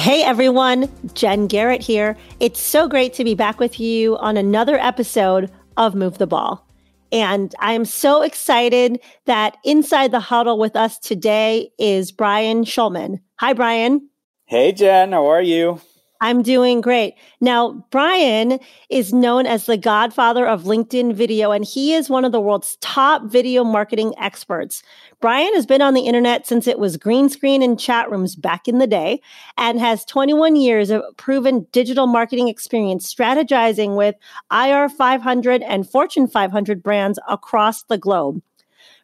Hey everyone, Jen Garrett here. It's so great to be back with you on another episode of Move the Ball. And I am so excited that inside the huddle with us today is Brian Schulman. Hi, Brian. Hey, Jen. How are you? I'm doing great. Now, Brian is known as the godfather of LinkedIn video, and he is one of the world's top video marketing experts. Brian has been on the internet since it was green screen and chat rooms back in the day and has 21 years of proven digital marketing experience strategizing with IR 500 and Fortune 500 brands across the globe.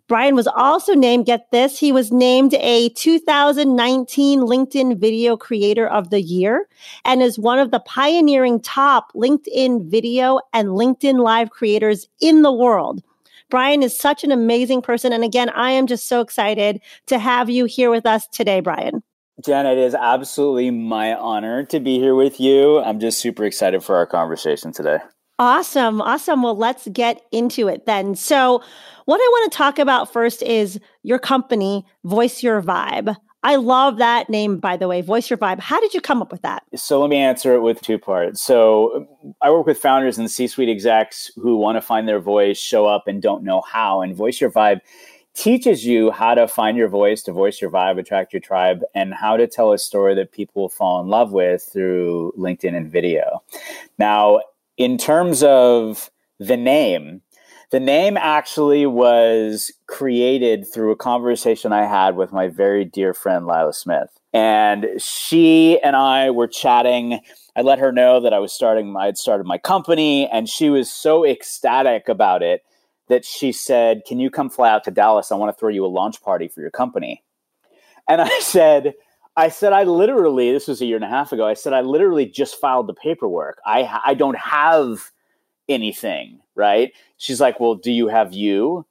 Brian was also named, get this, he was named a 2019 LinkedIn Video Creator of the Year and is one of the pioneering top LinkedIn video and LinkedIn Live creators in the world. Brian is such an amazing person. And again, I am just so excited to have you here with us today, Brian. Jen, it is absolutely my honor to be here with you. I'm just super excited for our conversation today. Awesome. Awesome. Well, let's get into it then. So, what I want to talk about first is your company, Voice Your Vibe. I love that name, by the way, Voice Your Vibe. How did you come up with that? So, let me answer it with two parts. So, I work with founders and C suite execs who want to find their voice, show up, and don't know how. And Voice Your Vibe teaches you how to find your voice, to voice your vibe, attract your tribe, and how to tell a story that people will fall in love with through LinkedIn and video. Now, in terms of the name, the name actually was created through a conversation I had with my very dear friend Lila Smith. And she and I were chatting. I let her know that I was starting, I had started my company, and she was so ecstatic about it that she said, Can you come fly out to Dallas? I want to throw you a launch party for your company. And I said, I said, I literally, this was a year and a half ago, I said, I literally just filed the paperwork. I, I don't have anything, right? She's like, Well, do you have you?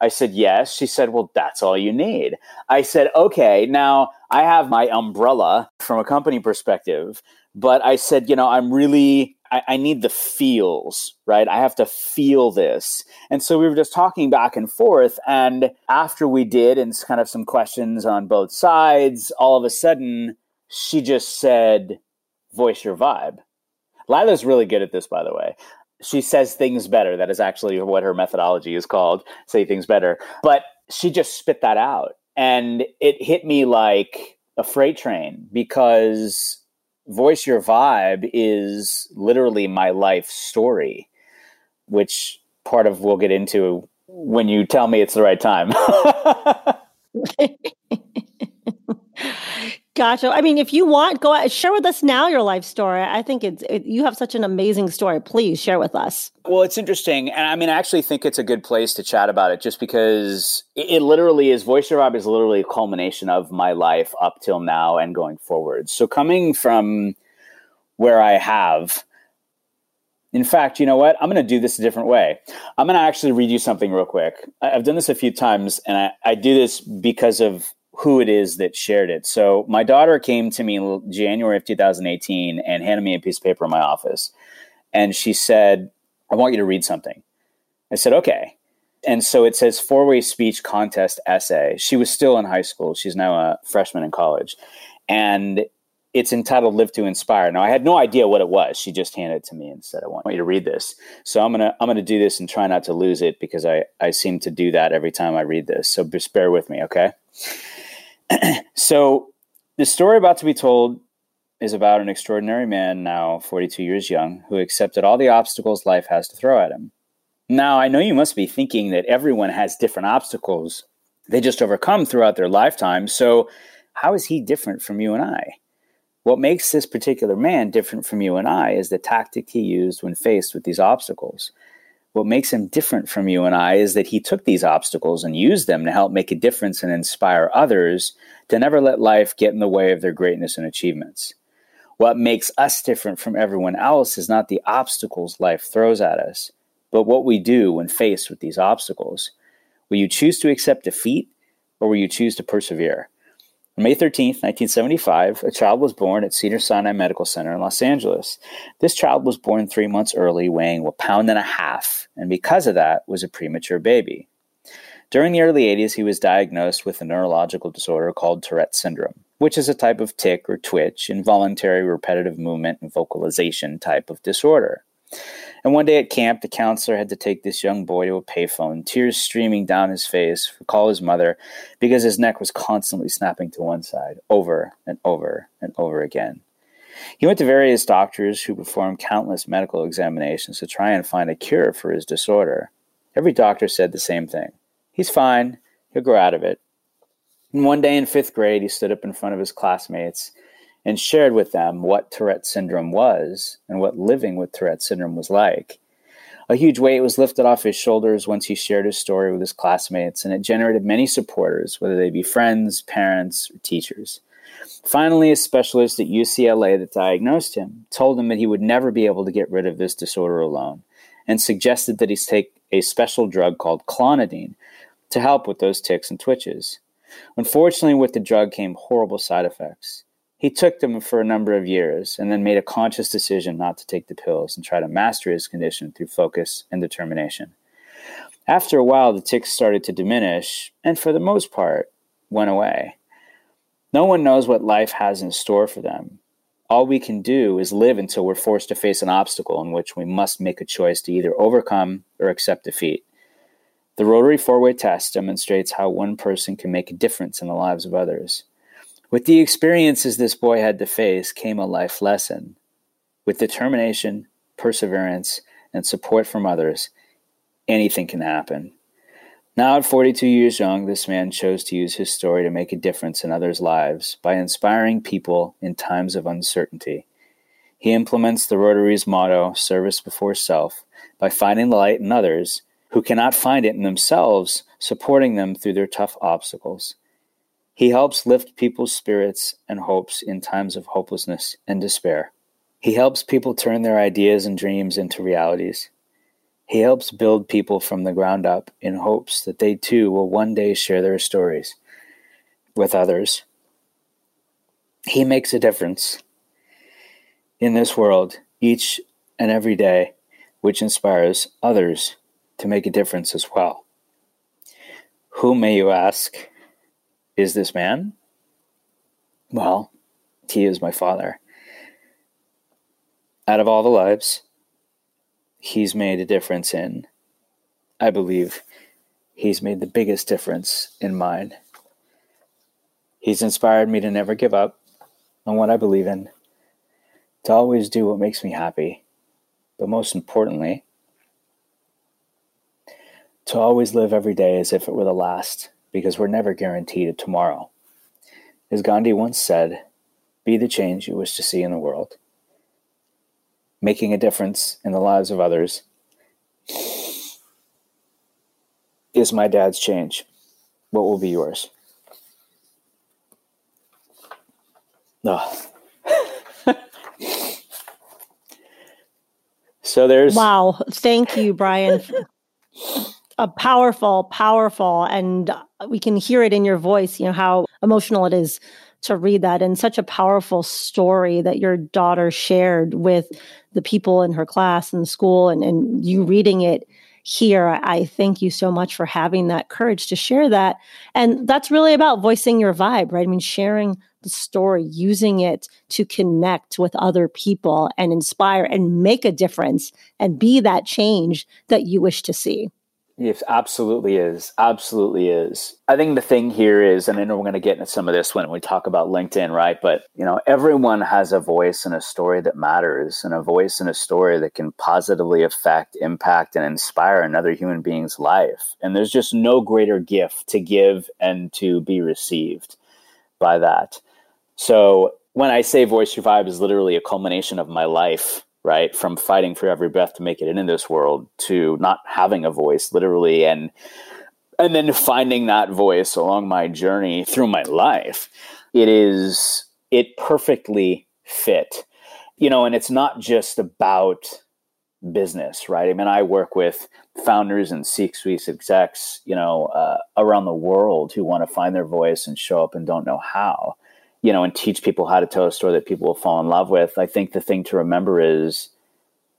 I said, Yes. She said, Well, that's all you need. I said, Okay, now I have my umbrella from a company perspective, but I said, You know, I'm really I, I, need the feels, right? I have to feel this. And so we were just talking back and forth. And after we did, and kind of some questions on both sides, all of a sudden she just said, voice your vibe. Lila's really good at this, by the way. She says things better. That is actually what her methodology is called say things better. But she just spit that out. And it hit me like a freight train because Voice Your Vibe is literally my life story, which part of we'll get into when you tell me it's the right time. Gotcha. I mean, if you want, go share with us now your life story. I think it's it, you have such an amazing story. Please share with us. Well, it's interesting, and I mean, I actually think it's a good place to chat about it, just because it, it literally is. Voice Vibe is literally a culmination of my life up till now and going forward. So, coming from where I have. In fact, you know what? I'm going to do this a different way. I'm going to actually read you something real quick. I've done this a few times, and I, I do this because of who it is that shared it. So, my daughter came to me in January of 2018 and handed me a piece of paper in my office. And she said, I want you to read something. I said, okay. And so it says four way speech contest essay. She was still in high school. She's now a freshman in college. And it's entitled Live to Inspire. Now I had no idea what it was. She just handed it to me and said, I want you to read this. So I'm gonna I'm gonna do this and try not to lose it because I, I seem to do that every time I read this. So just bear with me, okay? so the story about to be told is about an extraordinary man now 42 years young who accepted all the obstacles life has to throw at him. Now I know you must be thinking that everyone has different obstacles they just overcome throughout their lifetime. So how is he different from you and I? What makes this particular man different from you and I is the tactic he used when faced with these obstacles. What makes him different from you and I is that he took these obstacles and used them to help make a difference and inspire others to never let life get in the way of their greatness and achievements. What makes us different from everyone else is not the obstacles life throws at us, but what we do when faced with these obstacles. Will you choose to accept defeat or will you choose to persevere? On May 13th, 1975, a child was born at Cedar Sinai Medical Center in Los Angeles. This child was born three months early, weighing a pound and a half, and because of that, was a premature baby. During the early 80s, he was diagnosed with a neurological disorder called Tourette syndrome, which is a type of tic or twitch, involuntary repetitive movement and vocalization type of disorder. And one day at camp, the counselor had to take this young boy to a payphone, tears streaming down his face, to call his mother because his neck was constantly snapping to one side, over and over and over again. He went to various doctors who performed countless medical examinations to try and find a cure for his disorder. Every doctor said the same thing He's fine, he'll grow out of it. And one day in fifth grade, he stood up in front of his classmates and shared with them what Tourette syndrome was and what living with Tourette syndrome was like. A huge weight was lifted off his shoulders once he shared his story with his classmates, and it generated many supporters, whether they be friends, parents, or teachers. Finally, a specialist at UCLA that diagnosed him told him that he would never be able to get rid of this disorder alone and suggested that he take a special drug called clonidine to help with those tics and twitches. Unfortunately, with the drug came horrible side effects. He took them for a number of years and then made a conscious decision not to take the pills and try to master his condition through focus and determination. After a while, the tics started to diminish and, for the most part, went away. No one knows what life has in store for them. All we can do is live until we're forced to face an obstacle in which we must make a choice to either overcome or accept defeat. The rotary four way test demonstrates how one person can make a difference in the lives of others. With the experiences this boy had to face came a life lesson. With determination, perseverance, and support from others, anything can happen. Now, at 42 years young, this man chose to use his story to make a difference in others' lives by inspiring people in times of uncertainty. He implements the Rotary's motto, service before self, by finding the light in others who cannot find it in themselves, supporting them through their tough obstacles. He helps lift people's spirits and hopes in times of hopelessness and despair. He helps people turn their ideas and dreams into realities. He helps build people from the ground up in hopes that they too will one day share their stories with others. He makes a difference in this world each and every day, which inspires others to make a difference as well. Who, may you ask, is this man? Well, he is my father. Out of all the lives he's made a difference in, I believe he's made the biggest difference in mine. He's inspired me to never give up on what I believe in, to always do what makes me happy, but most importantly, to always live every day as if it were the last because we're never guaranteed a tomorrow. As Gandhi once said, be the change you wish to see in the world. Making a difference in the lives of others is my dad's change. What will be yours? Oh. so there's. Wow. Thank you, Brian. A powerful, powerful, and we can hear it in your voice, you know, how emotional it is to read that and such a powerful story that your daughter shared with the people in her class and the school and, and you reading it here. I thank you so much for having that courage to share that. And that's really about voicing your vibe, right? I mean, sharing the story, using it to connect with other people and inspire and make a difference and be that change that you wish to see. Yes, absolutely is. Absolutely is. I think the thing here is, and I know we're going to get into some of this when we talk about LinkedIn, right? But, you know, everyone has a voice and a story that matters and a voice and a story that can positively affect, impact, and inspire another human being's life. And there's just no greater gift to give and to be received by that. So when I say voice your vibe is literally a culmination of my life right? From fighting for every breath to make it in this world to not having a voice, literally, and and then finding that voice along my journey through my life. It is it perfectly fit you know, and it's not just about business, right? I mean, I work with founders and C-suite execs, you know, uh, around the world who want to find their voice and show up and don't know how, you know, and teach people how to tell a story that people will fall in love with. I think the thing to remember is,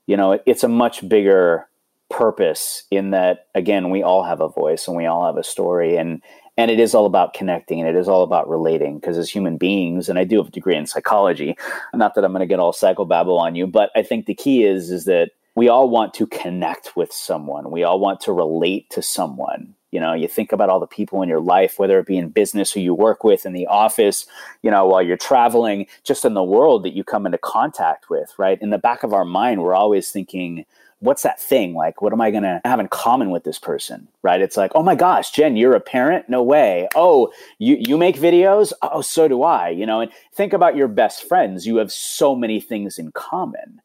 you know, it's a much bigger purpose in that again we all have a voice and we all have a story and and it is all about connecting and it is all about relating because as human beings and i do have a degree in psychology not that i'm going to get all psychobabble on you but i think the key is is that we all want to connect with someone we all want to relate to someone you know you think about all the people in your life whether it be in business who you work with in the office you know while you're traveling just in the world that you come into contact with right? In the back of our mind we're always thinking what's that thing? Like what am i going to have in common with this person? Right? It's like oh my gosh jen you're a parent? No way. Oh you you make videos? Oh so do i. You know and think about your best friends. You have so many things in common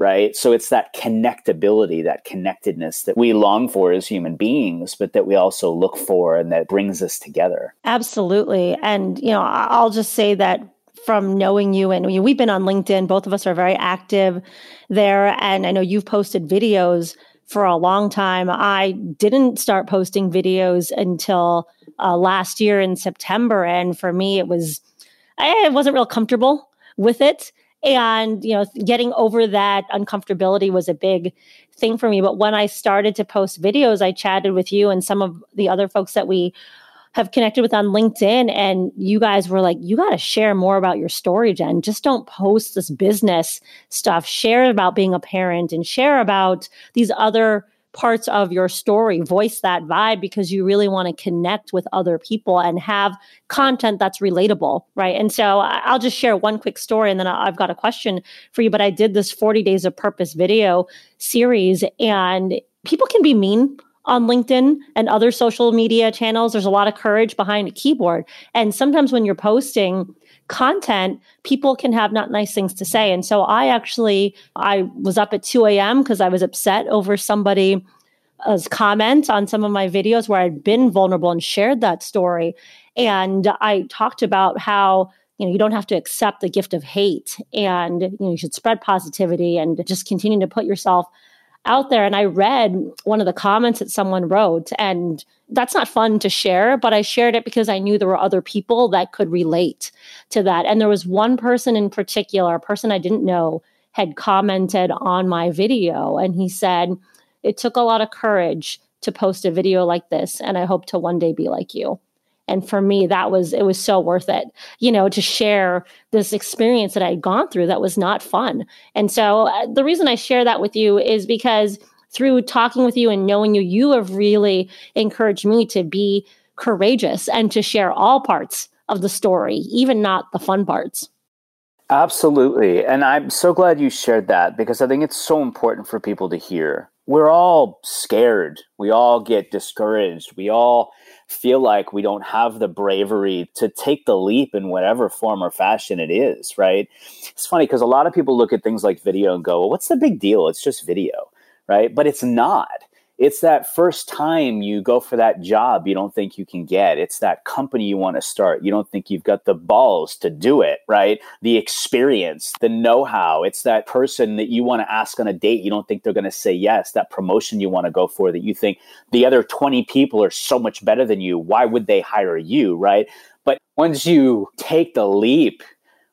right so it's that connectability that connectedness that we long for as human beings but that we also look for and that brings us together absolutely and you know i'll just say that from knowing you and we've been on LinkedIn. Both of us are very active there. And I know you've posted videos for a long time. I didn't start posting videos until uh, last year in September. And for me, it was, I wasn't real comfortable with it. And, you know, getting over that uncomfortability was a big thing for me. But when I started to post videos, I chatted with you and some of the other folks that we have connected with on LinkedIn and you guys were like, you got to share more about your story, Jen. Just don't post this business stuff. Share about being a parent and share about these other parts of your story. Voice that vibe because you really want to connect with other people and have content that's relatable, right? And so I'll just share one quick story and then I've got a question for you. But I did this 40 Days of Purpose video series and people can be mean on LinkedIn and other social media channels. There's a lot of courage behind a keyboard. And sometimes when you're posting content, people can have not nice things to say. And so I actually I was up at 2 a.m. because I was upset over somebody as comment on some of my videos where I'd been vulnerable and shared that story. And I talked about how you know you don't have to accept the gift of hate and you know you should spread positivity and just continue to put yourself out there and I read one of the comments that someone wrote and that's not fun to share, but I shared it because I knew there were other people that could relate to that. And there was one person in particular, a person I didn't know, had commented on my video and he said, It took a lot of courage to post a video like this, and I hope to one day be like you and for me that was it was so worth it you know to share this experience that i had gone through that was not fun and so uh, the reason i share that with you is because through talking with you and knowing you you have really encouraged me to be courageous and to share all parts of the story even not the fun parts Absolutely. And I'm so glad you shared that because I think it's so important for people to hear. We're all scared. We all get discouraged. We all feel like we don't have the bravery to take the leap in whatever form or fashion it is, right? It's funny because a lot of people look at things like video and go, well, what's the big deal? It's just video, right? But it's not it's that first time you go for that job you don't think you can get. It's that company you want to start. You don't think you've got the balls to do it, right? The experience, the know how. It's that person that you want to ask on a date. You don't think they're going to say yes. That promotion you want to go for that you think the other 20 people are so much better than you. Why would they hire you, right? But once you take the leap,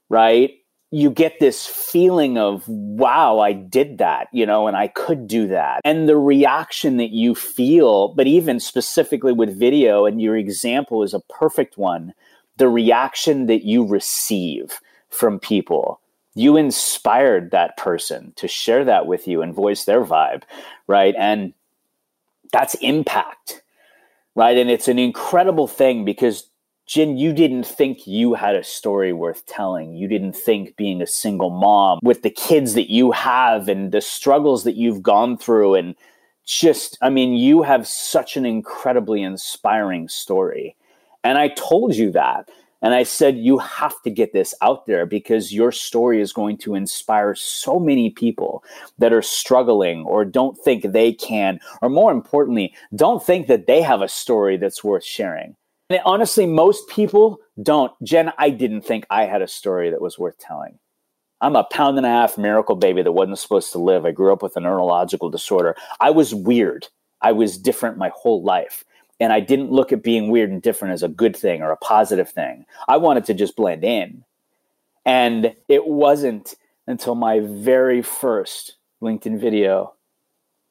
right? You get this feeling of, wow, I did that, you know, and I could do that. And the reaction that you feel, but even specifically with video, and your example is a perfect one, the reaction that you receive from people. You inspired that person to share that with you and voice their vibe, right? And that's impact, right? And it's an incredible thing because Jen, you didn't think you had a story worth telling. You didn't think being a single mom with the kids that you have and the struggles that you've gone through and just, I mean, you have such an incredibly inspiring story. And I told you that. And I said, you have to get this out there because your story is going to inspire so many people that are struggling or don't think they can, or more importantly, don't think that they have a story that's worth sharing. And honestly, most people don't. Jen, I didn't think I had a story that was worth telling. I'm a pound and a half miracle baby that wasn't supposed to live. I grew up with a neurological disorder. I was weird. I was different my whole life. And I didn't look at being weird and different as a good thing or a positive thing. I wanted to just blend in. And it wasn't until my very first LinkedIn video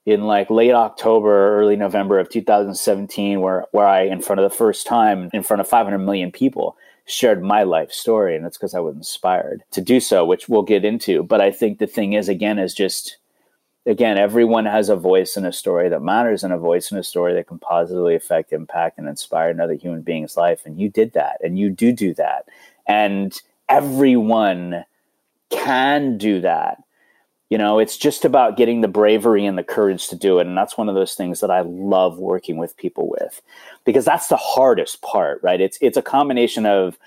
in like late October, early November of 2017, where, where I, in front of the first time, in front of 500 million people, shared my life story. And it's because I was inspired to do so, which we'll get into. But I think the thing is, again, is just again, everyone has a voice and a story that matters and a voice and a story that can positively affect, impact, and inspire another human being's life. And you did that, and you do do that. And everyone can do that. You know, it's just about getting the bravery and the courage to do it. And that's one of those things that I love working with people with because that's the hardest part, right? It's it's a combination of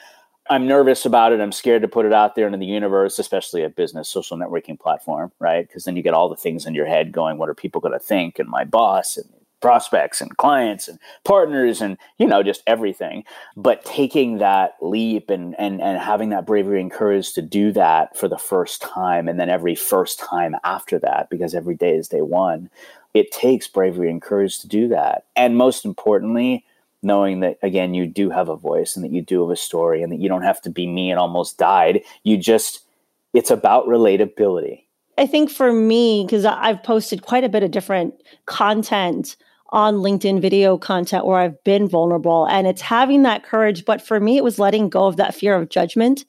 I'm nervous about it. I'm scared to put it out there into the universe, especially a business social networking platform, right? Because then you get all the things in your head going, what are people going to think? And my boss and prospects and clients and partners and you know just everything. But taking that leap and and and having that bravery and courage to do that for the first time and then every first time after that because every day is day one it takes bravery and courage to do that. And most importantly knowing that again you do have a voice and that you do have a story and that you don't have to be me and almost died. You just it's about relatability. I think for me because i've posted quite a bit of different content on linkedin video content where i've been vulnerable and it's having that courage but for me it was letting go of that fear of judgment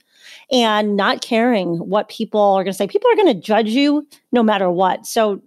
and not caring what people are going to say. People are going to judge you no matter what. So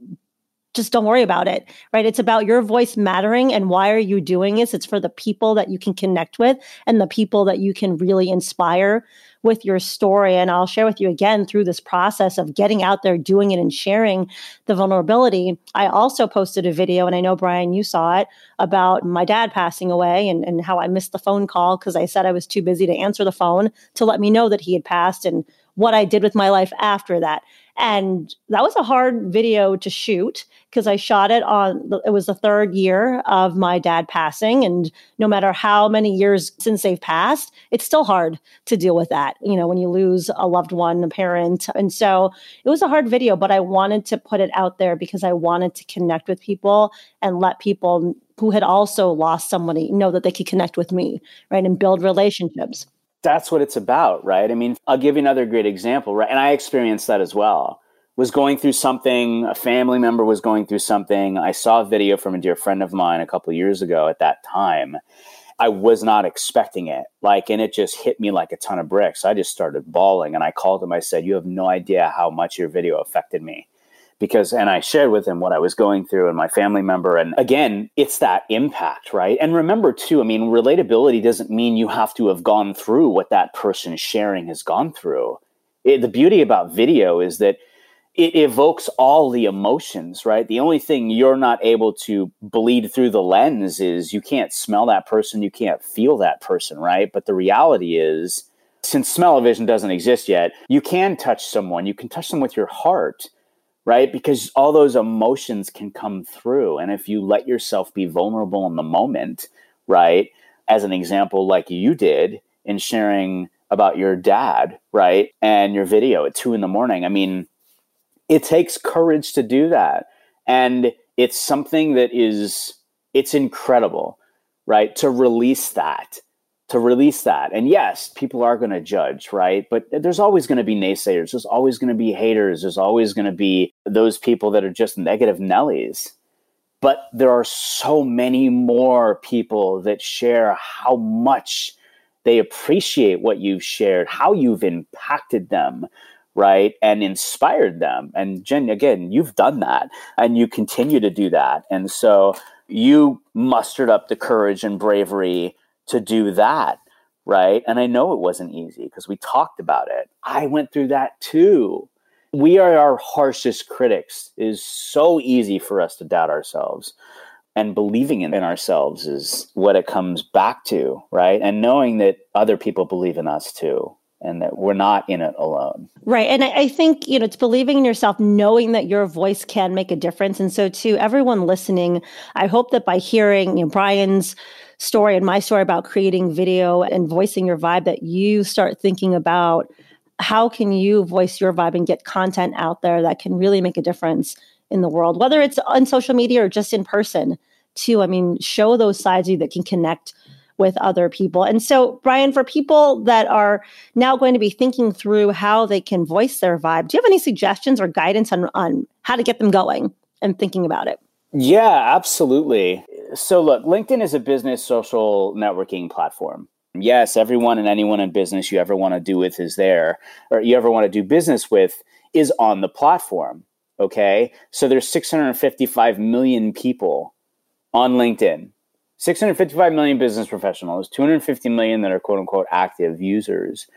just don't worry about it, right? It's about your voice mattering and why are you doing this? It's for the people that you can connect with and the people that you can really inspire with your story. And I'll share with you again through this process of getting out there, doing it, and sharing the vulnerability. I also posted a video, and I know, Brian, you saw it about my dad passing away and, and how I missed the phone call because I said I was too busy to answer the phone to let me know that he had passed and what I did with my life after that. And that was a hard video to shoot because I shot it on, it was the third year of my dad passing. And no matter how many years since they've passed, it's still hard to deal with that, you know, when you lose a loved one, a parent. And so it was a hard video, but I wanted to put it out there because I wanted to connect with people and let people who had also lost somebody know that they could connect with me, right? And build relationships that's what it's about, right? I mean, I'll give you another great example, right? And I experienced that as well. Was going through something, a family member was going through something. I saw a video from a dear friend of mine a couple years ago at that time. I was not expecting it. Like, and it just hit me like a ton of bricks. I just started bawling and I called him. I said, You have no idea how much your video affected me because and I shared with him what I was going through and my family member and again it's that impact right and remember too I mean relatability doesn't mean you have to have gone through what that person sharing has gone through it, the beauty about video is that it evokes all the emotions right the only thing you're not able to bleed through the lens is you can't smell that person you can't feel that person right but the reality is since smell-o-vision doesn't exist yet you can touch someone you can touch them with your heart right? Because all those emotions can come through. And if you let yourself be vulnerable in the moment, right? As an example, like you did in sharing about your dad, right? And your video at two in the morning. I mean, it takes courage to do that. And it's something that is, it's incredible, right? To release that to release that. And yes, people are going to judge, right? But there's always going to be naysayers. There's always going to be haters. There's always going to be those people that are just negative Nellies. But there are so many more people that share how much they appreciate what you've shared, how you've impacted them, right? And inspired them. And Jen, again, you've done that and you continue to do that. And so you mustered up the courage and bravery to do that right and i know it wasn't easy because we talked about it i went through that too we are our harshest critics it is so easy for us to doubt ourselves and believing in, ourselves is what it comes back to right and knowing that other people believe in us too and that we're not in it alone. Right. And I, I, think, you know, it's believing in yourself, knowing that your voice can make a difference. And so, to everyone listening, I hope that by hearing you know, Brian's story and my story about creating video and voicing your vibe, that you start thinking about how can you voice your vibe and get content out there that can really make a difference in the world, whether it's on social media or just in person, too? I mean, show those sides of you that can connect with other people. And so, Brian, for people that are now going to be thinking through how they can voice their vibe, do you have any suggestions or guidance on, on how to get them going and thinking about it? Yeah, absolutely. So, look, LinkedIn is a business social networking platform. Yes, everyone and anyone in business you ever want to do with is there, or you ever want to do business with is on the platform. Okay. So there's 655 million people on LinkedIn, 655 million business professionals, 250 million that are quote unquote active users.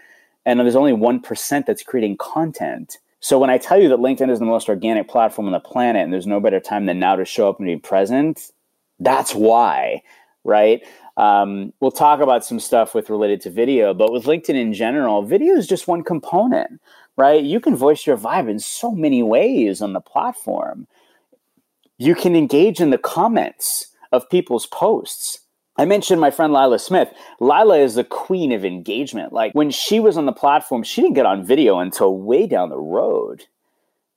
And there's only 1% that's creating content. So when I tell you that LinkedIn is the most organic platform on the planet and there's no better time than now to show up and be present, that's why, right? Um, we'll talk about some stuff with related to video, but with LinkedIn in general, video is just one component, right? You can voice your vibe in so many ways on the platform. You can engage in the comments of people's posts. I mentioned my friend Lila Smith. Lila is the queen of engagement. Like when she was on the platform, she didn't get on video until way down the road,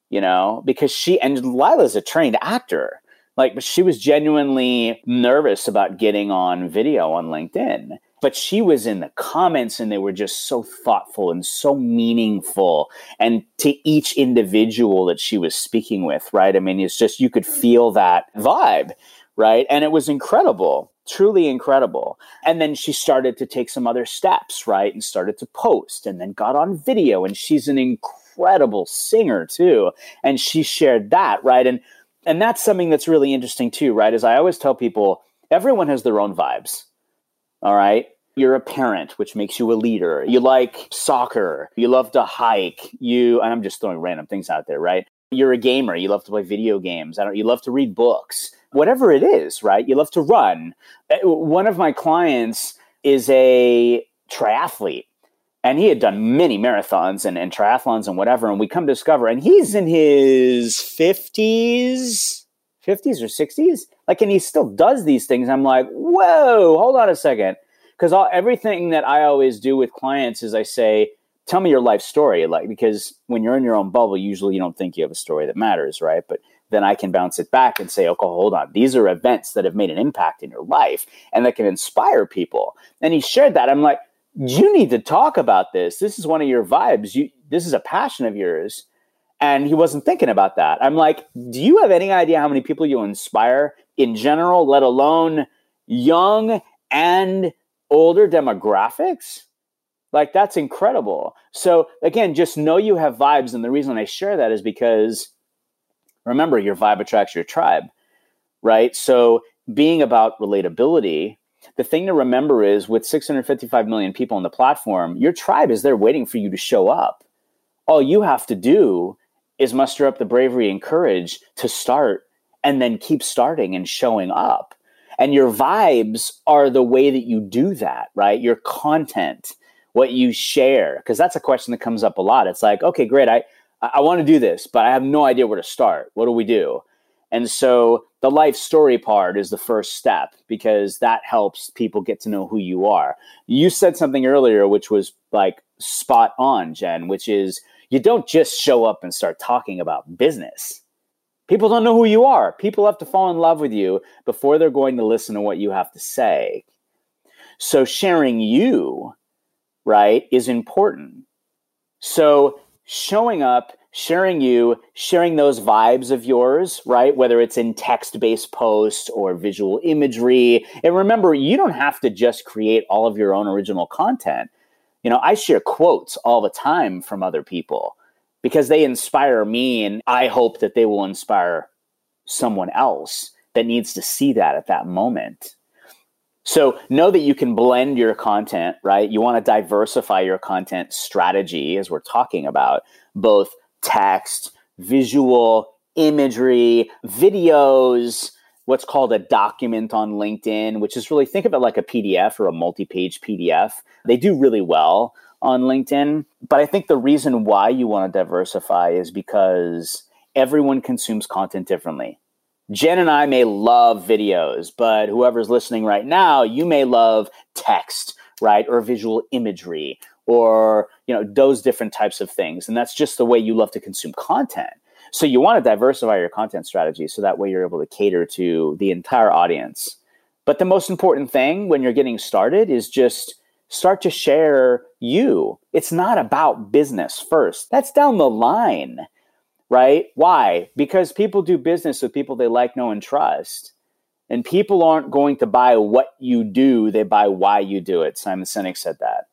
you know, because she, and Lila's a trained actor. Like, but she was genuinely nervous about getting on video on LinkedIn. But she was in the comments and they were just so thoughtful and so meaningful. And to each individual that she was speaking with, right? I mean, it's just, you could feel that vibe right? And it was incredible, truly incredible. And then she started to take some other steps, right? And started to post and then got on video. And she's an incredible singer too. And she shared that, right? And and that's something that's really interesting too, right? As I always tell people, everyone has their own vibes. All right. You're a parent, which makes you a leader. You like soccer. You love to hike. You, and I'm just throwing random things out there, right? You're a gamer. You love to play video games. I don't. You love to read books whatever it is, right? You love to run. Uh, one of my clients is a triathlete and he had done many marathons and, and triathlons and whatever. And we come to discover, and he's in his 50s, 50s or 60s. Like, and he still does these things. I'm like, whoa, hold on a second. Because everything that I always do with clients is I say, tell me your life story. Like, because when you're in your own bubble, usually you don't think you have a story that matters, right? But then I can bounce it back and say, okay, hold on. These are events that have made an impact in your life and that can inspire people. And he shared that. I'm like, you need to talk about this. This is one of your vibes. You, this is a passion of yours. And he wasn't thinking about that. I'm like, do you have any idea how many people you inspire in general, let alone young and older demographics? Like, that's incredible. So, again, just know you have vibes. And the reason I share that is because remember your vibe attracts your tribe, right? So being about relatability, the thing to remember is with 655 million people on the platform, your tribe is there waiting for you to show up. All you have to do is muster up the bravery and courage to start and then keep starting and showing up. And your vibes are the way that you do that, right? Your content, what you share, because that's a question that comes up a lot. It's like, okay, great. I, I, want to do this, but I have no idea where to start. What do we do? And so the life story part is the first step because that helps people get to know who you are. You said something earlier, which was like spot on, Jen, which is you don't just show up and start talking about business. People don't know who you are. People have to fall in love with you before they're going to listen to what you have to say. So sharing you, right, is important. So showing up, sharing you, sharing those vibes of yours, right? Whether it's in text based posts or visual imagery. And remember, you don't have to just create all of your own original content. You know, I share quotes all the time from other people because they inspire me, and I hope that they will inspire someone else that needs to see that at that moment. So know that you can blend your content, right? You want to diversify your content strategy as we're talking about both text, visual, imagery, videos, what's called a document on LinkedIn, which is really think of it like a PDF or a multi page PDF. They do really well on LinkedIn. But I think the reason why you want to diversify is because everyone consumes content differently. Jen and I may love videos, but whoever's listening right now, you may love text, right? Or visual imagery or you know those different types of things and that's just the way you love to consume content. So you want to diversify your content strategy so that way you're able to cater to the entire audience. But the most important thing when you're getting started is just start to share you. It's not about business first. That's down the line right why because people do business with people they like know and trust and people aren't going to buy what you do, they buy why you do it. Simon Sinek said that.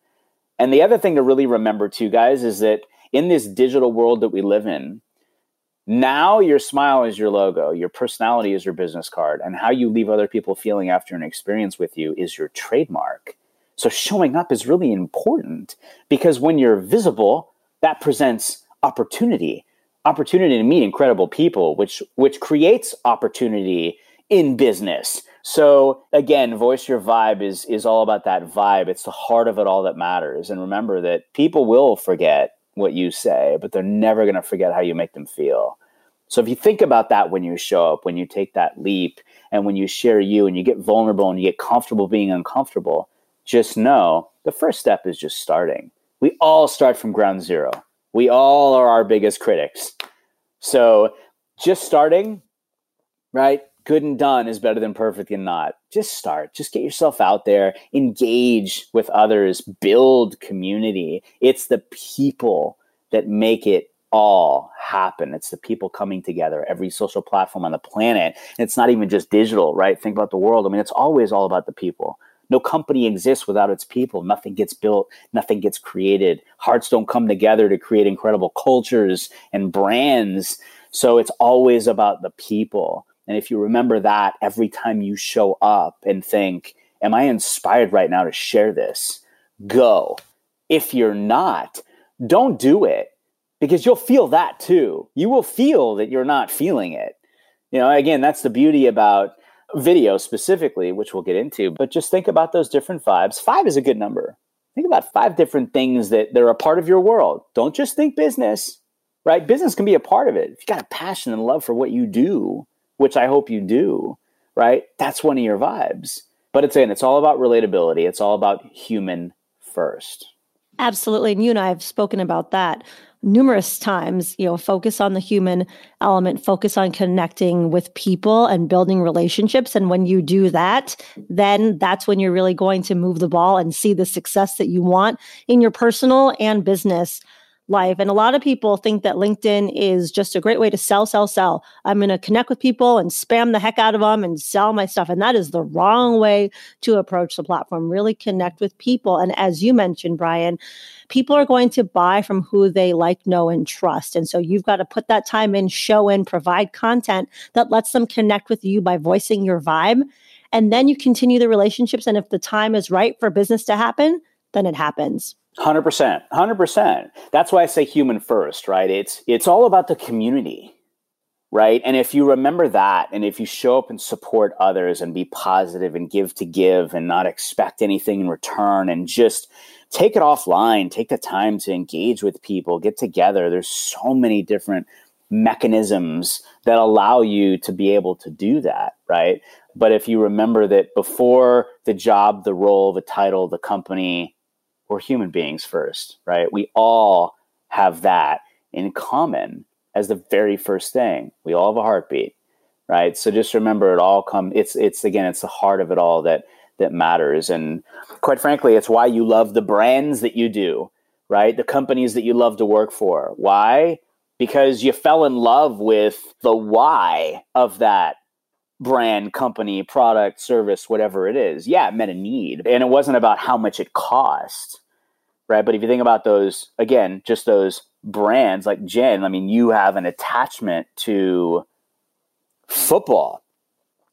And the other thing to really remember, too, guys, is that in this digital world that we live in, now your smile is your logo, your personality is your business card, and how you leave other people feeling after an experience with you is your trademark. So showing up is really important because when you're visible, that presents opportunity, opportunity to meet incredible people, which which creates opportunity in business. So again, voice your vibe is is all about that vibe. It's the heart of it all that matters. And remember that people will forget what you say, but they're never going to forget how you make them feel. So if you think about that when you show up, when you take that leap, and when you share you and you get vulnerable and you get comfortable being uncomfortable, just know the first step is just starting. We all start from ground zero. We all are our biggest critics. So just starting, right? good and done is better than perfect and not. Just start. Just get yourself out there, engage with others, build community. It's the people that make it all happen. It's the people coming together, every social platform on the planet. And it's not even just digital, right? Think about the world. I mean, it's always all about the people. No company exists without its people. Nothing gets built, nothing gets created. Hearts don't come together to create incredible cultures and brands. So it's always about the people. And if you remember that every time you show up and think, Am I inspired right now to share this? Go. If you're not, don't do it because you'll feel that too. You will feel that you're not feeling it. You know, again, that's the beauty about video specifically, which we'll get into, but just think about those different vibes. Five is a good number. Think about five different things that they're a part of your world. Don't just think business, right? Business can be a part of it. If you got a passion and love for what you do, which I hope you do, right? That's one of your vibes. But it's again, it's all about relatability. It's all about human first. Absolutely. And you and I have spoken about that numerous times. You know, focus on the human element, focus on connecting with people and building relationships. And when you do that, then that's when you're really going to move the ball and see the success that you want in your personal and business life. And a lot of people think that LinkedIn is just a great way to sell, sell, sell. I'm going to connect with people and spam the heck out of them and sell my stuff. And that is the wrong way to approach the platform. Really connect with people. And as you mentioned, Brian, people are going to buy from who they like, know, and trust. And so you've got to put that time in, show in, provide content that lets them connect with you by voicing your vibe. And then you continue the relationships. And if the time is right for business to happen, then it happens. Hundred percent, hundred percent. That's why I say human first, right? It's it's all about the community, right? And if you remember that, and if you show up and support others and be positive and give to give and not expect anything in return, and just take it offline, take the time to engage with people, get together. There's so many different mechanisms that allow you to be able to do that, right? But if you remember that before the job, the role, the title, the company we're human beings first, right? We all have that in common as the very first thing. We all have a heartbeat, right? So just remember it all come it's it's again it's the heart of it all that that matters and quite frankly it's why you love the brands that you do, right? The companies that you love to work for. Why? Because you fell in love with the why of that brand, company, product, service, whatever it is. Yeah, it met a need. And it wasn't about how much it cost, right? But if you think about those, again, just those brands like Jen, I mean, you have an attachment to football,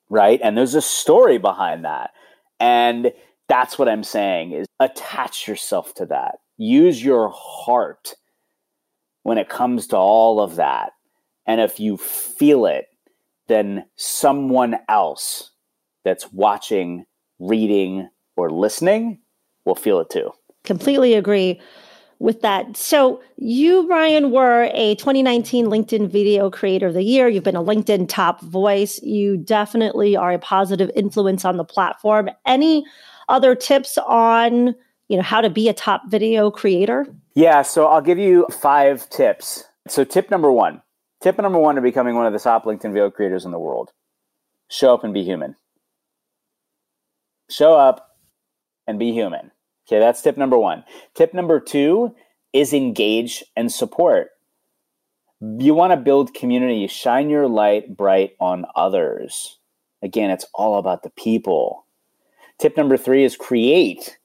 right? And there's a story behind that. And that's what I'm saying is attach yourself to that. Use your heart when it comes to all of that. And if you feel it, then someone else that's watching, reading, or listening will feel it too. Completely agree with that. So, you, Brian, were a 2019 LinkedIn Video Creator of the Year. You've been a LinkedIn top voice. You definitely are a positive influence on the platform. Any other tips on you know, how to be a top video creator? Yeah, so I'll give you five tips. So tip number 1. Tip number 1 to becoming one of the top LinkedIn video creators in the world. Show up and be human. Show up and be human. Okay, that's tip number 1. Tip number 2 is engage and support. You want to build community, shine your light bright on others. Again, it's all about the people. Tip number three is create.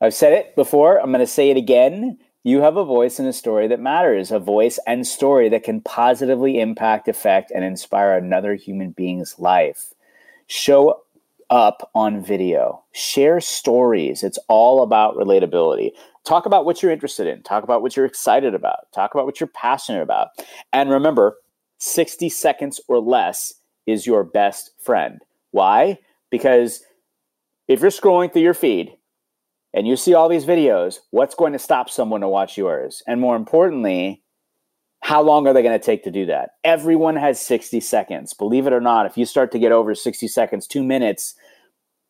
I've said it before, I'm going to say it again. You have a voice and a story that matters, a voice and story that can positively impact, affect, and inspire another human being's life. Show up on video, share stories. It's all about relatability. Talk about what you're interested in, talk about what you're excited about, talk about what you're passionate about. And remember, 60 seconds or less is your best friend. Why? Because if you're scrolling through your feed and you see all these videos, what's going to stop someone to watch yours? And more importantly, how long are they going to take to do that? Everyone has 60 seconds. Believe it or not, if you start to get over 60 seconds, two minutes,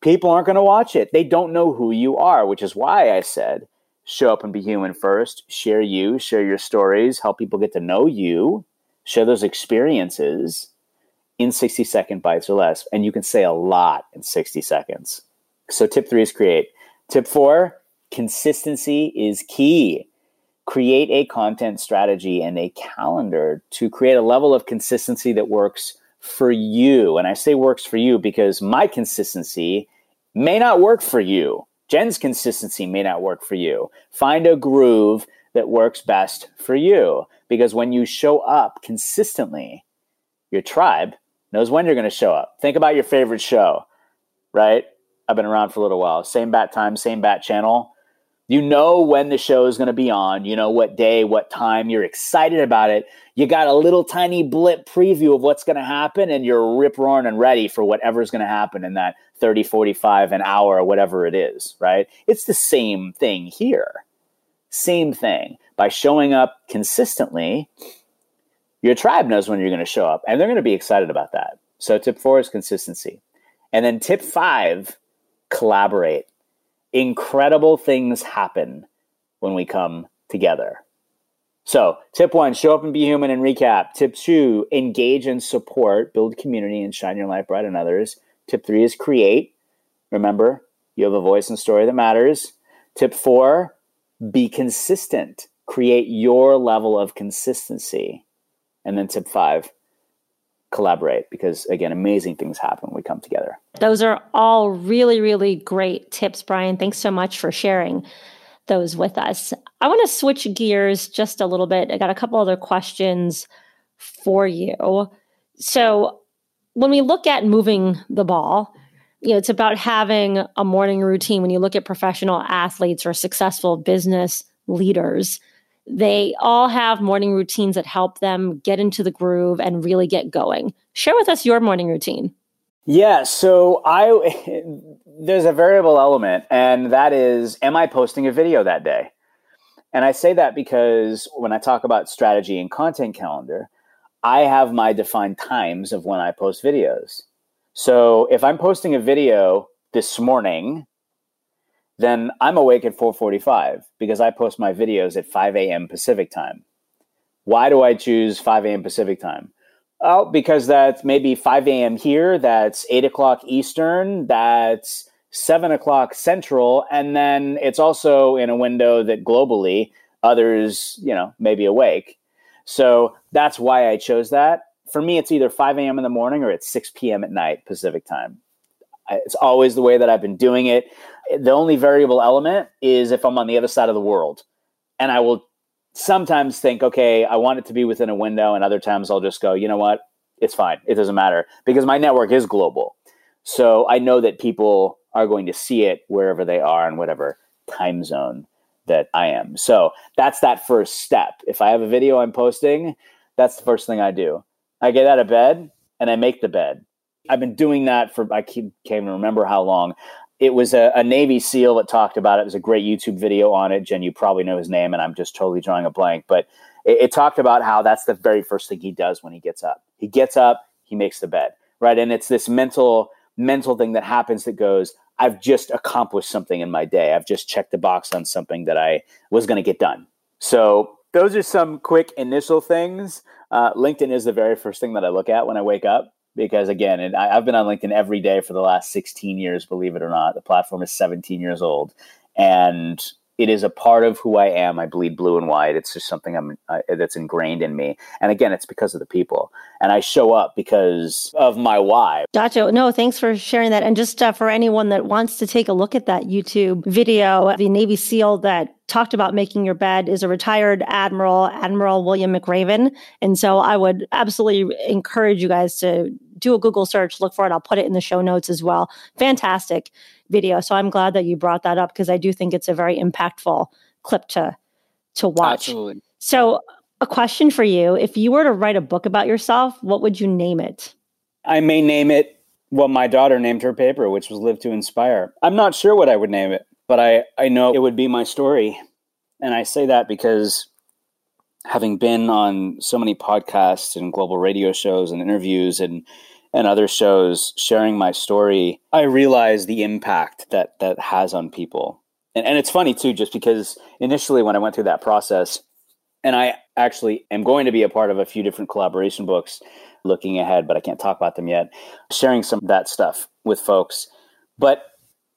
people aren't going to watch it. They don't know who you are, which is why I said show up and be human first. Share you, share your stories, help people get to know you, share those experiences in 60 second bites or less. And you can say a lot in 60 seconds. So, tip three is create. Tip four consistency is key. Create a content strategy and a calendar to create a level of consistency that works for you. And I say works for you because my consistency may not work for you. Jen's consistency may not work for you. Find a groove that works best for you because when you show up consistently, your tribe knows when you're going to show up. Think about your favorite show, right? I've been around for a little while. Same bat time, same bat channel. You know when the show is going to be on. You know what day, what time. You're excited about it. You got a little tiny blip preview of what's going to happen, and you're rip roaring and ready for whatever's going to happen in that 30, 45, an hour, or whatever it is, right? It's the same thing here. Same thing. By showing up consistently, your tribe knows when you're going to show up, and they're going to be excited about that. So, tip four is consistency. And then tip five collaborate. Incredible things happen when we come together. So, tip one, show up and be human and recap. Tip two, engage and support, build community and shine your light bright on others. Tip three is create. Remember, you have a voice and story that matters. Tip four, be consistent. Create your level of consistency. And then tip five, collaborate because again amazing things happen when we come together. Those are all really really great tips brian. Thanks so much for sharing those with us. I want to switch gears just a little bit. I got a couple other questions for you. So when we look at moving the ball you know it's about having a morning routine when you look at professional athletes or successful business leaders they all have morning routines that help them get into the groove and really get going. Share with us your morning routine. Yeah, so I there's a variable element and that is am I posting a video that day? And I say that because when I talk about strategy and content calendar, I have my defined times of when I post videos. So if I'm posting a video this morning then I'm awake at 4:45 because I post my videos at 5 a.m. Pacific time. Why do I choose 5 a.m. Pacific time? Oh, because that's maybe 5 a.m. here, that's 8 o'clock Eastern, that's 7 o'clock Central, and then it's also in a window that globally others, you know, may be awake. So that's why I chose that. For me, it's either 5 a.m. in the morning or it's 6 p.m. at night Pacific time. It's always the way that I've been doing it. The only variable element is if I'm on the other side of the world. And I will sometimes think, okay, I want it to be within a window. And other times I'll just go, you know what? It's fine. It doesn't matter because my network is global. So I know that people are going to see it wherever they are in whatever time zone that I am. So that's that first step. If I have a video I'm posting, that's the first thing I do. I get out of bed and I make the bed. I've been doing that for I keep, can't even remember how long. It was a, a, Navy SEAL that talked about it. It was a great YouTube video on it. Jen, you probably know his name, and I'm just totally drawing a blank. But it, it talked about how that's the very first thing he does when he gets up. He gets up, he makes the bed, right? And it's this mental mental thing that happens that goes, I've just accomplished something in my day. I've just checked the box on something that I was going to get done. So those are some quick initial things. Uh, LinkedIn is the very first thing that I look at when I wake up because again, and I, have been on LinkedIn every day for the last 16 years, believe it or not. The platform is 17 years old, and it is a part of who I am. I bleed blue and white. It's just something I'm uh, that's ingrained in me. And again, it's because of the people, and I show up because of my why. Gotcha. No, thanks for sharing that. And just uh, for anyone that wants to take a look at that YouTube video, the Navy SEAL that talked about making your bed is a retired admiral, Admiral William McRaven. And so I would absolutely encourage you guys to do a Google search, look for it. I'll put it in the show notes as well. Fantastic video. So I'm glad that you brought that up because I do think it's a very impactful clip to to watch. Absolutely. So a question for you, if you were to write a book about yourself, what would you name it? I may name it what my daughter named her paper, which was Live to Inspire. I'm not sure what I would name it, but I, I know it would be my story. And I say that because having been on so many podcasts and global radio shows and interviews and and other shows sharing my story, I realize the impact that that has on people. And, and it's funny too, just because initially when I went through that process, and I actually am going to be a part of a few different collaboration books looking ahead, but I can't talk about them yet, sharing some of that stuff with folks. But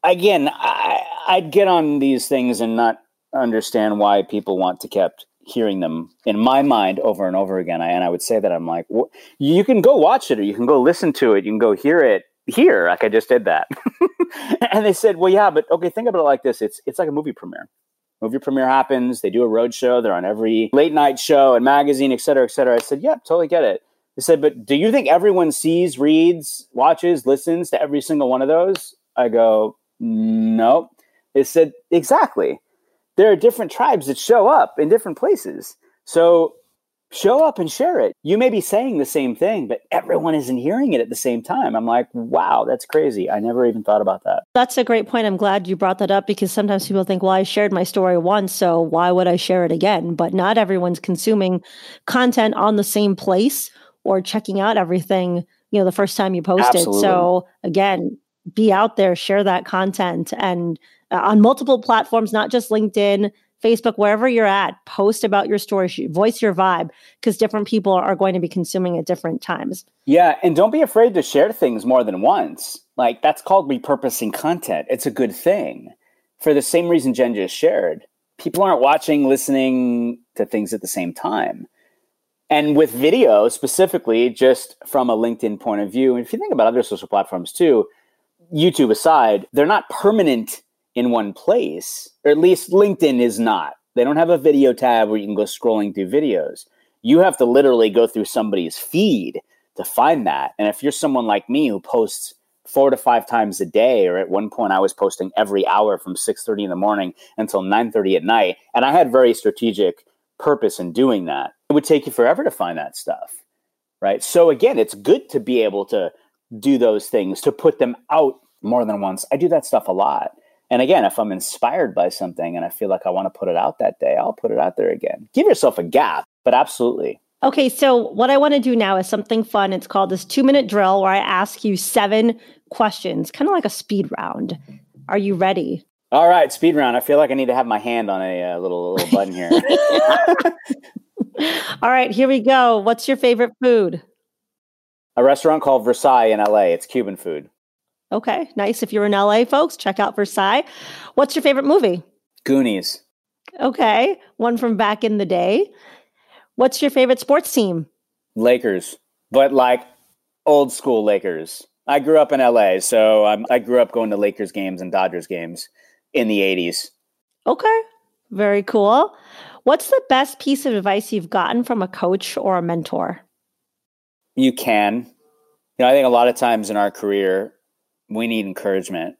again, I, I'd get on these things and not understand why people want to kept hearing them in my mind over and over again. I, and I would say that I'm like, well, you can go watch it or you can go listen to it. You can go hear it here. Like I just did that. and they said, well, yeah, but okay, think about it like this. It's, it's like a movie premiere. Movie premiere happens. They do a road show. They're on every late night show and magazine, et cetera, et cetera. I said, yeah, totally get it. They said, but do you think everyone sees, reads, watches, listens to every single one of those? I go, no. They said, exactly there are different tribes that show up in different places. So show up and share it. You may be saying the same thing, but everyone isn't hearing it at the same time. I'm like, wow, that's crazy. I never even thought about that. That's a great point. I'm glad you brought that up because sometimes people think, well, I shared my story once, so why would I share it again? But not everyone's consuming content on the same place or checking out everything, you know, the first time you post Absolutely. it. So again, be out there, share that content and uh, on multiple platforms, not just LinkedIn, Facebook, wherever you're at, post about your story, voice your vibe, because different people are going to be consuming at different times. Yeah, and don't be afraid to share things more than once. Like that's called repurposing content. It's a good thing for the same reason Jen just shared. People aren't watching, listening to things at the same time. And with video specifically, just from a LinkedIn point of view, and if you think about other social platforms too, YouTube aside, they're not permanent in one place, or at least LinkedIn is not. They don't have a video tab where you can go scrolling through videos. You have to literally go through somebody's feed to find that. And if you're someone like me who posts four to five times a day, or at one point I was posting every hour from 6:30 in the morning until 9:30 at night, and I had very strategic purpose in doing that. It would take you forever to find that stuff. Right? So again, it's good to be able to do those things, to put them out more than once. I do that stuff a lot. And again, if I'm inspired by something and I feel like I want to put it out that day, I'll put it out there again. Give yourself a gap, but absolutely. Okay, so what I want to do now is something fun. It's called this two minute drill where I ask you seven questions, kind of like a speed round. Are you ready? All right, speed round. I feel like I need to have my hand on a uh, little little button here. All right, here we go. What's your favorite food? A restaurant called Versailles in LA. It's Cuban food. Okay, nice. If you're in LA, folks, check out Versailles. What's your favorite movie? Goonies. Okay, one from back in the day. What's your favorite sports team? Lakers, but like old school Lakers. I grew up in LA, so I'm, I grew up going to Lakers games and Dodgers games in the 80s. Okay, very cool. What's the best piece of advice you've gotten from a coach or a mentor? You can. You know, I think a lot of times in our career, we need encouragement,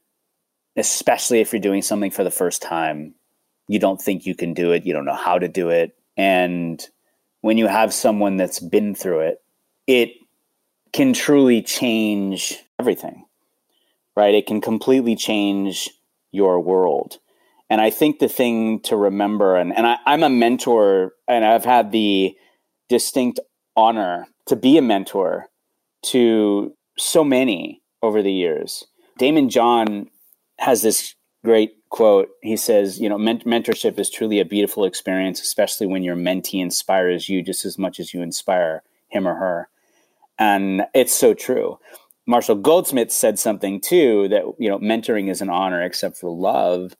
especially if you're doing something for the first time. You don't think you can do it, you don't know how to do it. And when you have someone that's been through it, it can truly change everything, right? It can completely change your world. And I think the thing to remember, and, and I, I'm a mentor, and I've had the distinct honor to be a mentor to so many over the years. Daymond John has this great quote. He says, you know, mentorship is truly a beautiful experience, especially when your mentee inspires you just as much as you inspire him or her. And it's so true. Marshall Goldsmith said something too that, you know, mentoring is an honor except for love.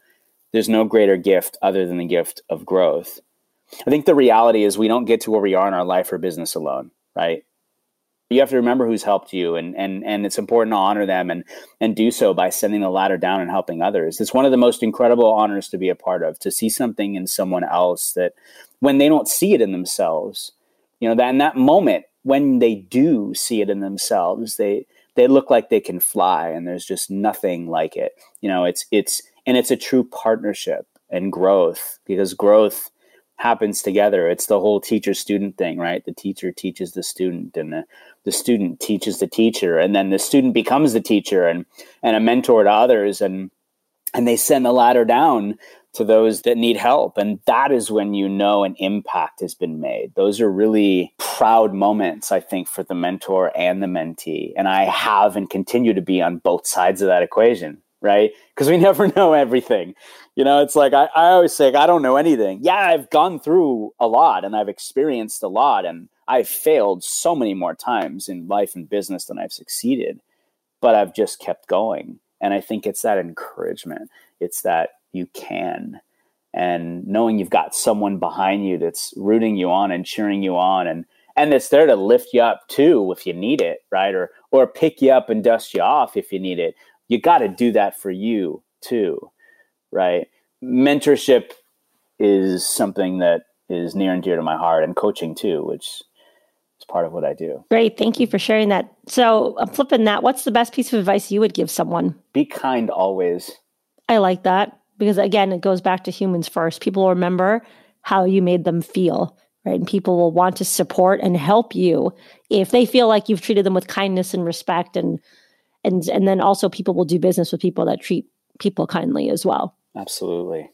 There's no greater gift other than the gift of growth. I think the reality is we don't get to where we are in our life or business alone, right? You have to remember who's helped you and and and it's important to honor them and and do so by sending the ladder down and helping others. It's one of the most incredible honors to be a part of, to see something in someone else that when they don't see it in themselves, you know, that in that moment when they do see it in themselves, they they look like they can fly and there's just nothing like it. You know, it's it's and it's a true partnership and growth because growth happens together. It's the whole teacher student thing, right? The teacher teaches the student and the, the student teaches the teacher and then the student becomes the teacher and and a mentor to others and and they send the ladder down to those that need help. And that is when you know an impact has been made. Those are really proud moments, I think, for the mentor and the mentee. And I have and continue to be on both sides of that equation, right? Because we never know everything. You know, it's like I, I always say, I don't know anything. Yeah, I've gone through a lot and I've experienced a lot and I've failed so many more times in life and business than I've succeeded, but I've just kept going. And I think it's that encouragement. It's that you can and knowing you've got someone behind you that's rooting you on and cheering you on and and that's there to lift you up too if you need it right or or pick you up and dust you off if you need it you got to do that for you too right? Mentorship is something that is near and dear to my heart and coaching too which is part of what i do. Great thank you for sharing that. So i'm flipping that. What's the best piece of advice you would give someone? Be kind always. I like that because again it goes back to humans first. People remember how you made them feel right? And people will want to support and help you if they feel like you've treated them with kindness and respect and and and then also people will do business with people that treat people kindly as well absolutely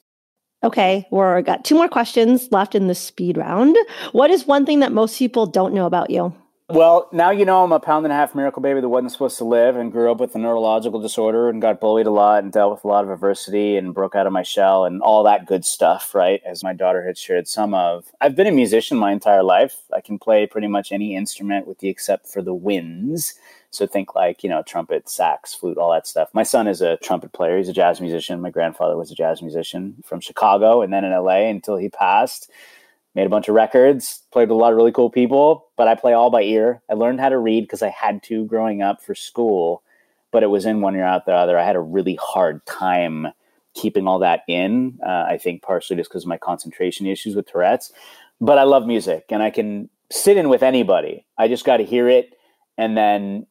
okay we're got two more questions left in the speed round what is one thing that most people don't know about you well, now you know I'm a pound and a half miracle baby that wasn't supposed to live and grew up with a neurological disorder and got bullied a lot and dealt with a lot of adversity and broke out of my shell and all that good stuff, right? As my daughter had shared some of. I've been a musician my entire life. I can play pretty much any instrument with the except for the winds. So think like, you know, trumpet, sax, flute, all that stuff. My son is a trumpet player. He's a jazz musician. My grandfather was a jazz musician from Chicago and then in LA until he passed made a bunch of records, played with a lot of really cool people, but I play all by ear. I learned how to read because I had to growing up for school, but it was in one ear out the other. I had a really hard time keeping all that in. Uh, I think partially just because of my concentration issues with Tourette's. But I love music and I can sit in with anybody. I just got to hear it and then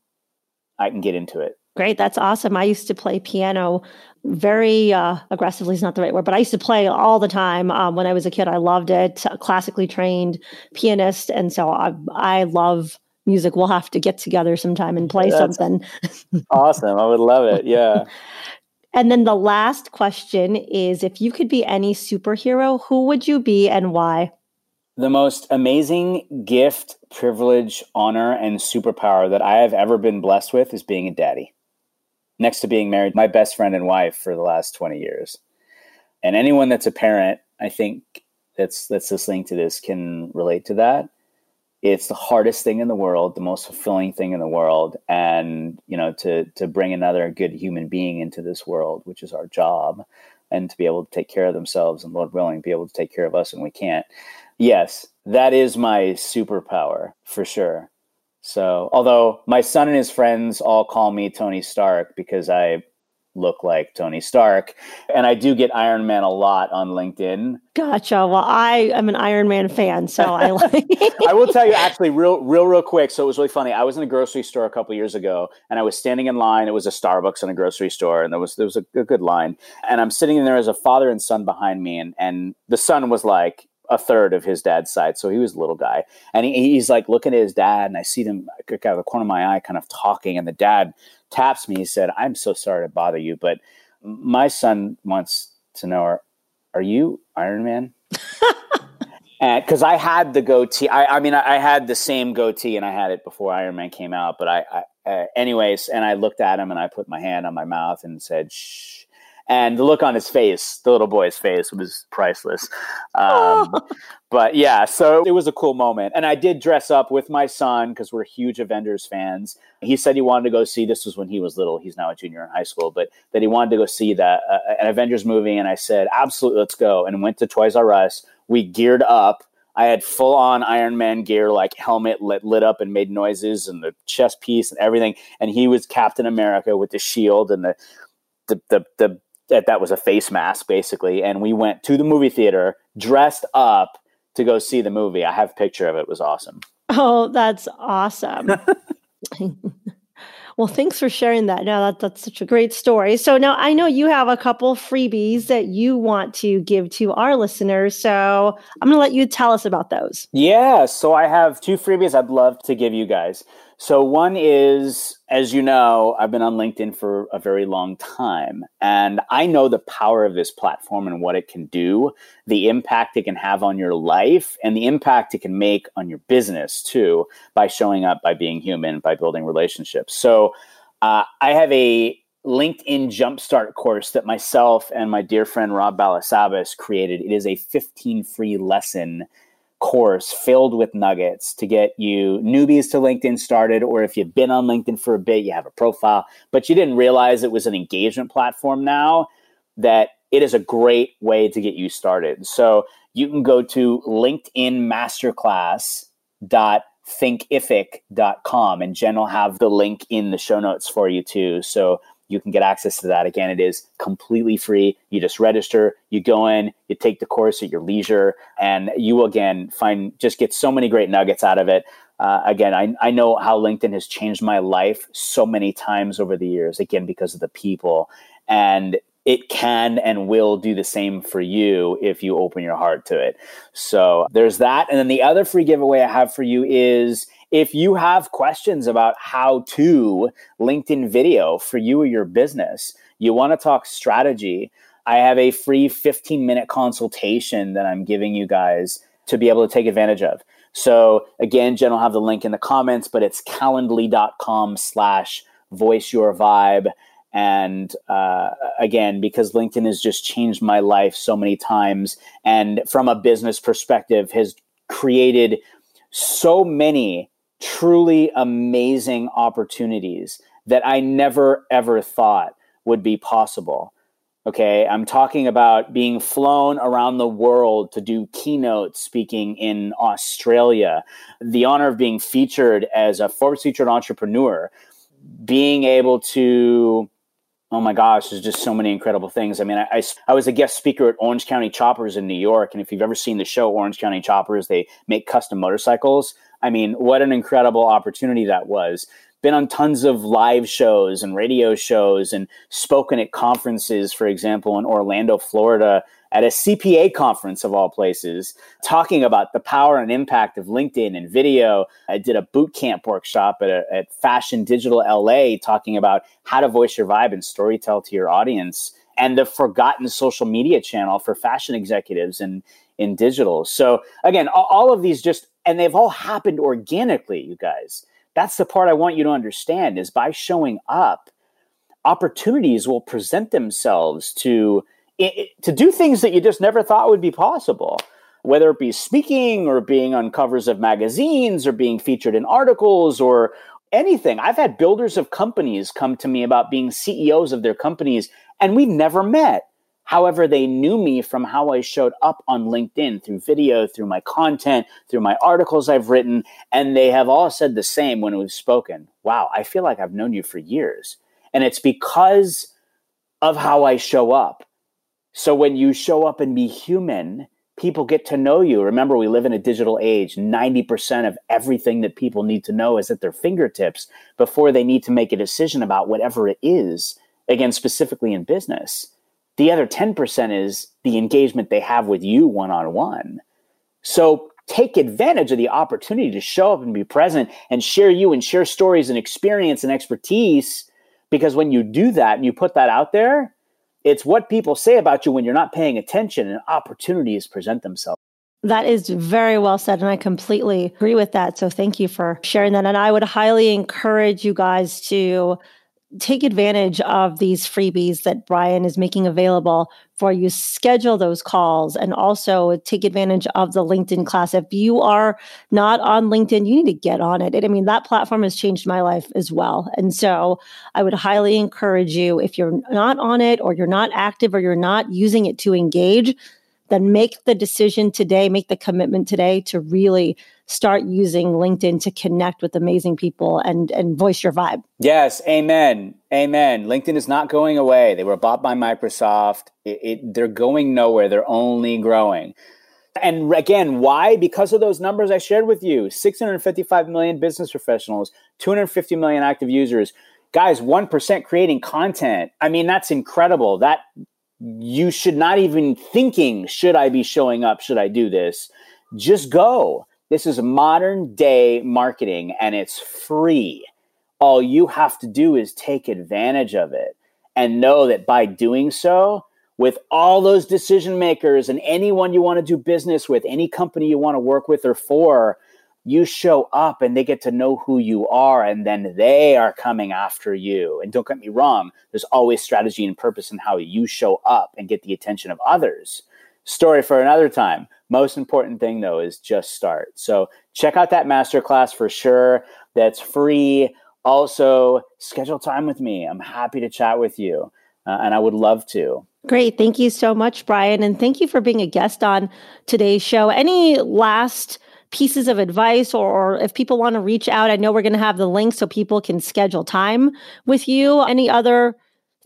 I can get into it. Great. That's awesome. I used to play piano very uh, aggressively is not the right word, but I used to play all the time um, when I was a kid. I loved it. Classically trained pianist, and so I, I love music. We'll have to get together sometime and play That's something. awesome! I would love it. Yeah. and then the last question is: If you could be any superhero, who would you be and why? The most amazing gift, privilege, honor, and superpower that I have ever been blessed with is being a daddy next to being married, my best friend and wife for the last 20 years. And anyone that's a parent, I think that's that's listening to this can relate to that. It's the hardest thing in the world, the most fulfilling thing in the world, and you know to to bring another good human being into this world, which is our job, and to be able to take care of themselves and Lord willing, be able to take care of us, and we can't. Yes, that is my superpower for sure. So, although my son and his friends all call me Tony Stark because I look like Tony Stark, and I do get Iron Man a lot on LinkedIn. Gotcha. Well, I am an Iron Man fan, so I like. I will tell you actually, real, real, real quick. So it was really funny. I was in a grocery store a couple years ago, and I was standing in line. It was a Starbucks in a grocery store, and there was there was a, a good line. And I'm sitting in there as a father and son behind me, and and the son was like a third of his dad's side. So he was a little guy. And he, he's like looking at his dad, and I see them out of the corner of my eye kind of talking. And the dad taps me. He said, I'm so sorry to bother you, but my son wants to know are, are you Iron Man? because I had the goatee, I, I mean, I, I, had the same goatee and I had it before Iron Man came out. But I, I uh, anyways, and I looked at him and I put my hand on my mouth and said, shh and the look on his face, the little boy's face, was priceless. Um, but yeah, so it was a cool moment. And I did dress up with my son because we're huge Avengers fans. He said he wanted to go see. This was when he was little. He's now a junior in high school, but that he wanted to go see that uh, an Avengers movie. And I said, absolutely, let's go. And went to Toys R Us. We geared up. I had full on Iron Man gear, like helmet lit, lit up and made noises, and the chest piece and everything. And he was Captain America with the shield and the the the, the that that was a face mask basically. And we went to the movie theater dressed up to go see the movie. I have a picture of it. it was awesome. Oh, that's awesome. well, thanks for sharing that. Now that that's such a great story. So now I know you have a couple freebies that you want to give to our listeners. So I'm going to let you tell us about those. Yeah. So I have two freebies I'd love to give you guys. So, one is, as you know, I've been on LinkedIn for a very long time, and I know the power of this platform and what it can do, the impact it can have on your life, and the impact it can make on your business too by showing up, by being human, by building relationships. So, uh, I have a LinkedIn Jumpstart course that myself and my dear friend Rob Balasabas created. It is a 15 free lesson course filled with nuggets to get you newbies to LinkedIn started, or if you've been on LinkedIn for a bit, you have a profile, but you didn't realize it was an engagement platform now, that it is a great way to get you started. So you can go to linkedinmasterclass.thinkific.com and Jen will have the link in the show notes for you too. So you can get access to that. Again, it is completely free. You just register, you go in, you take the course at your leisure, and you will again find just get so many great nuggets out of it. Uh, again, I, I know how LinkedIn has changed my life so many times over the years, again, because of the people. And it can and will do the same for you if you open your heart to it. So there's that. And then the other free giveaway I have for you is if you have questions about how to LinkedIn video for you or your business, you want to talk strategy, I have a free 15 minute consultation that I'm giving you guys to be able to take advantage of. So again, Jen will have the link in the comments, but it's calendly.com slash voice your vibe. And uh, again, because LinkedIn has just changed my life so many times, and from a business perspective, has created so many truly amazing opportunities that I never ever thought would be possible. Okay, I'm talking about being flown around the world to do keynote speaking in Australia, the honor of being featured as a Forbes featured entrepreneur, being able to Oh my gosh, there's just so many incredible things. I mean, I, I, I, was a guest speaker at Orange County Choppers in New York. And if you've ever seen the show Orange County Choppers, they make custom motorcycles. I mean, what an incredible opportunity that was. Been on tons of live shows and radio shows and spoken at conferences, for example, in Orlando, Florida, at a CPA conference of all places, talking about the power and impact of LinkedIn and video. I did a boot camp workshop at, a, at Fashion Digital LA talking about how to voice your vibe and storytell to your audience and the forgotten social media channel for fashion executives and in digital. So again, all of these just and they've all happened organically, you guys. That's the part I want you to understand is by showing up, opportunities will present themselves to to do things that you just never thought would be possible whether it be speaking or being on covers of magazines or being featured in articles or anything. I've had builders of companies come to me about being CEOs of their companies, and we've never met. However, they knew me from how I showed up on LinkedIn through video, through my content, through my articles I've written, and they have all said the same when we've spoken. Wow, I feel like I've known you for years. And it's because of how I show up. So when you show up and be human, people get to know you. Remember, we live in a digital age. 90% of everything that people need to know is at their fingertips before they need to make a decision about whatever it is, again, specifically in business. The other 10% is the engagement they have with you one on one. So take advantage of the opportunity to show up and be present and share you and share stories and experience and expertise. Because when you do that and you put that out there, it's what people say about you when you're not paying attention and opportunities present themselves. That is very well said. And I completely agree with that. So thank you for sharing that. And I would highly encourage you guys to take advantage of these freebies that Brian is making available for you. Schedule those calls and also take advantage of the LinkedIn class. If you are not on LinkedIn, you need to get on it. I mean, that platform has changed my life as well. And so I would highly encourage you, if you're not on it or you're not active or you're not using it to engage, then make the decision today, make the commitment today to really start using LinkedIn to connect with amazing people and and voice your vibe. Yes, amen, amen. LinkedIn is not going away. They were bought by Microsoft. It, it, they're going nowhere. They're only growing. And again, why? Because of those numbers I shared with you 655 million business professionals, 250 million active users. Guys, 1% creating content. I mean, that's incredible. That you should not even thinking, should I be showing up? Should I do this? Just go. This is modern day marketing and it's free. All you have to do is take advantage of it and know that by doing so, with all those decision makers and anyone you want to do business with, any company you want to work with or for, you show up and they get to know who you are and then they are coming after you. And don't get me wrong, there's always strategy and purpose in how you show up and get the attention of others. Story for another time. Most important thing though is just start. So check out that masterclass for sure. That's free. Also, schedule time with me. I'm happy to chat with you. Uh, and I would love to. Great. Thank you so much, Brian. And thank you for being a guest on today's show. Any last pieces of advice or, or if people want to reach out, I know we're going to have the link so people can schedule time with you. Any other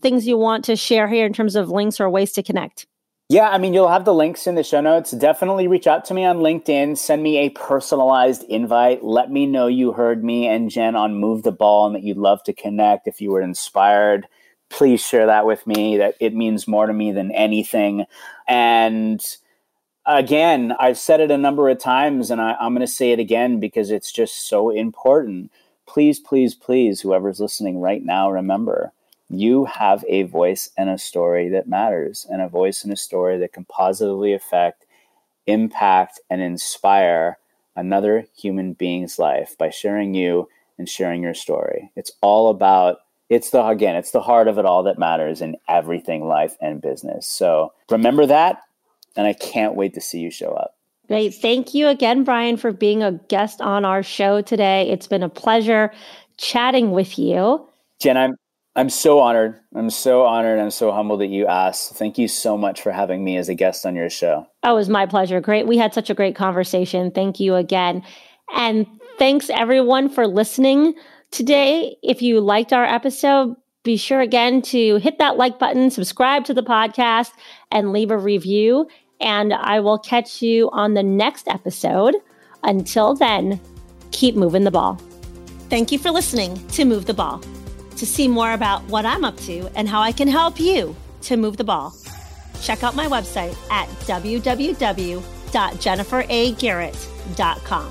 things you want to share here in terms of links or ways to connect? Yeah, I mean, you'll have the links in the show notes. Definitely reach out to me on LinkedIn. Send me a personalized invite. Let me know you heard me and Jen on Move the Ball and that you'd love to connect if you were inspired. Please share that with me. That it means more to me than anything. And again, I've said it a number of times and I, I'm going to say it again because it's just so important. Please, please, please, whoever's listening right now, remember you have a voice and a story that matters, and a voice and a story that can positively affect, impact, and inspire another human being's life by sharing you and sharing your story. It's all about it's the again, it's the heart of it all that matters in everything life and business. So remember that and I can't wait to see you show up. Great. Thank you again, Brian, for being a guest on our show today. It's been a pleasure chatting with you. Jen, I'm I'm so honored. I'm so honored. I'm so humbled that you asked. Thank you so much for having me as a guest on your show. Oh, it was my pleasure. Great. We had such a great conversation. Thank you again. And thanks everyone for listening today. If you liked our episode, be sure again to hit that like button, subscribe to the podcast, and leave a review and I will catch you on the next episode. Until then, keep moving the ball. Thank you for listening to Move the Ball. To see more about what I'm up to and how I can help you to move the ball, check out my website at www.jenniferagarrett.com.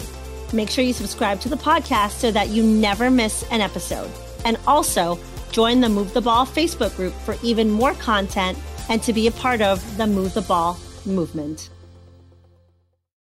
Make sure you subscribe to the podcast so that you never miss an episode. And also, join the Move the Ball Facebook group for even more content and to be a part of the Move the Ball movement.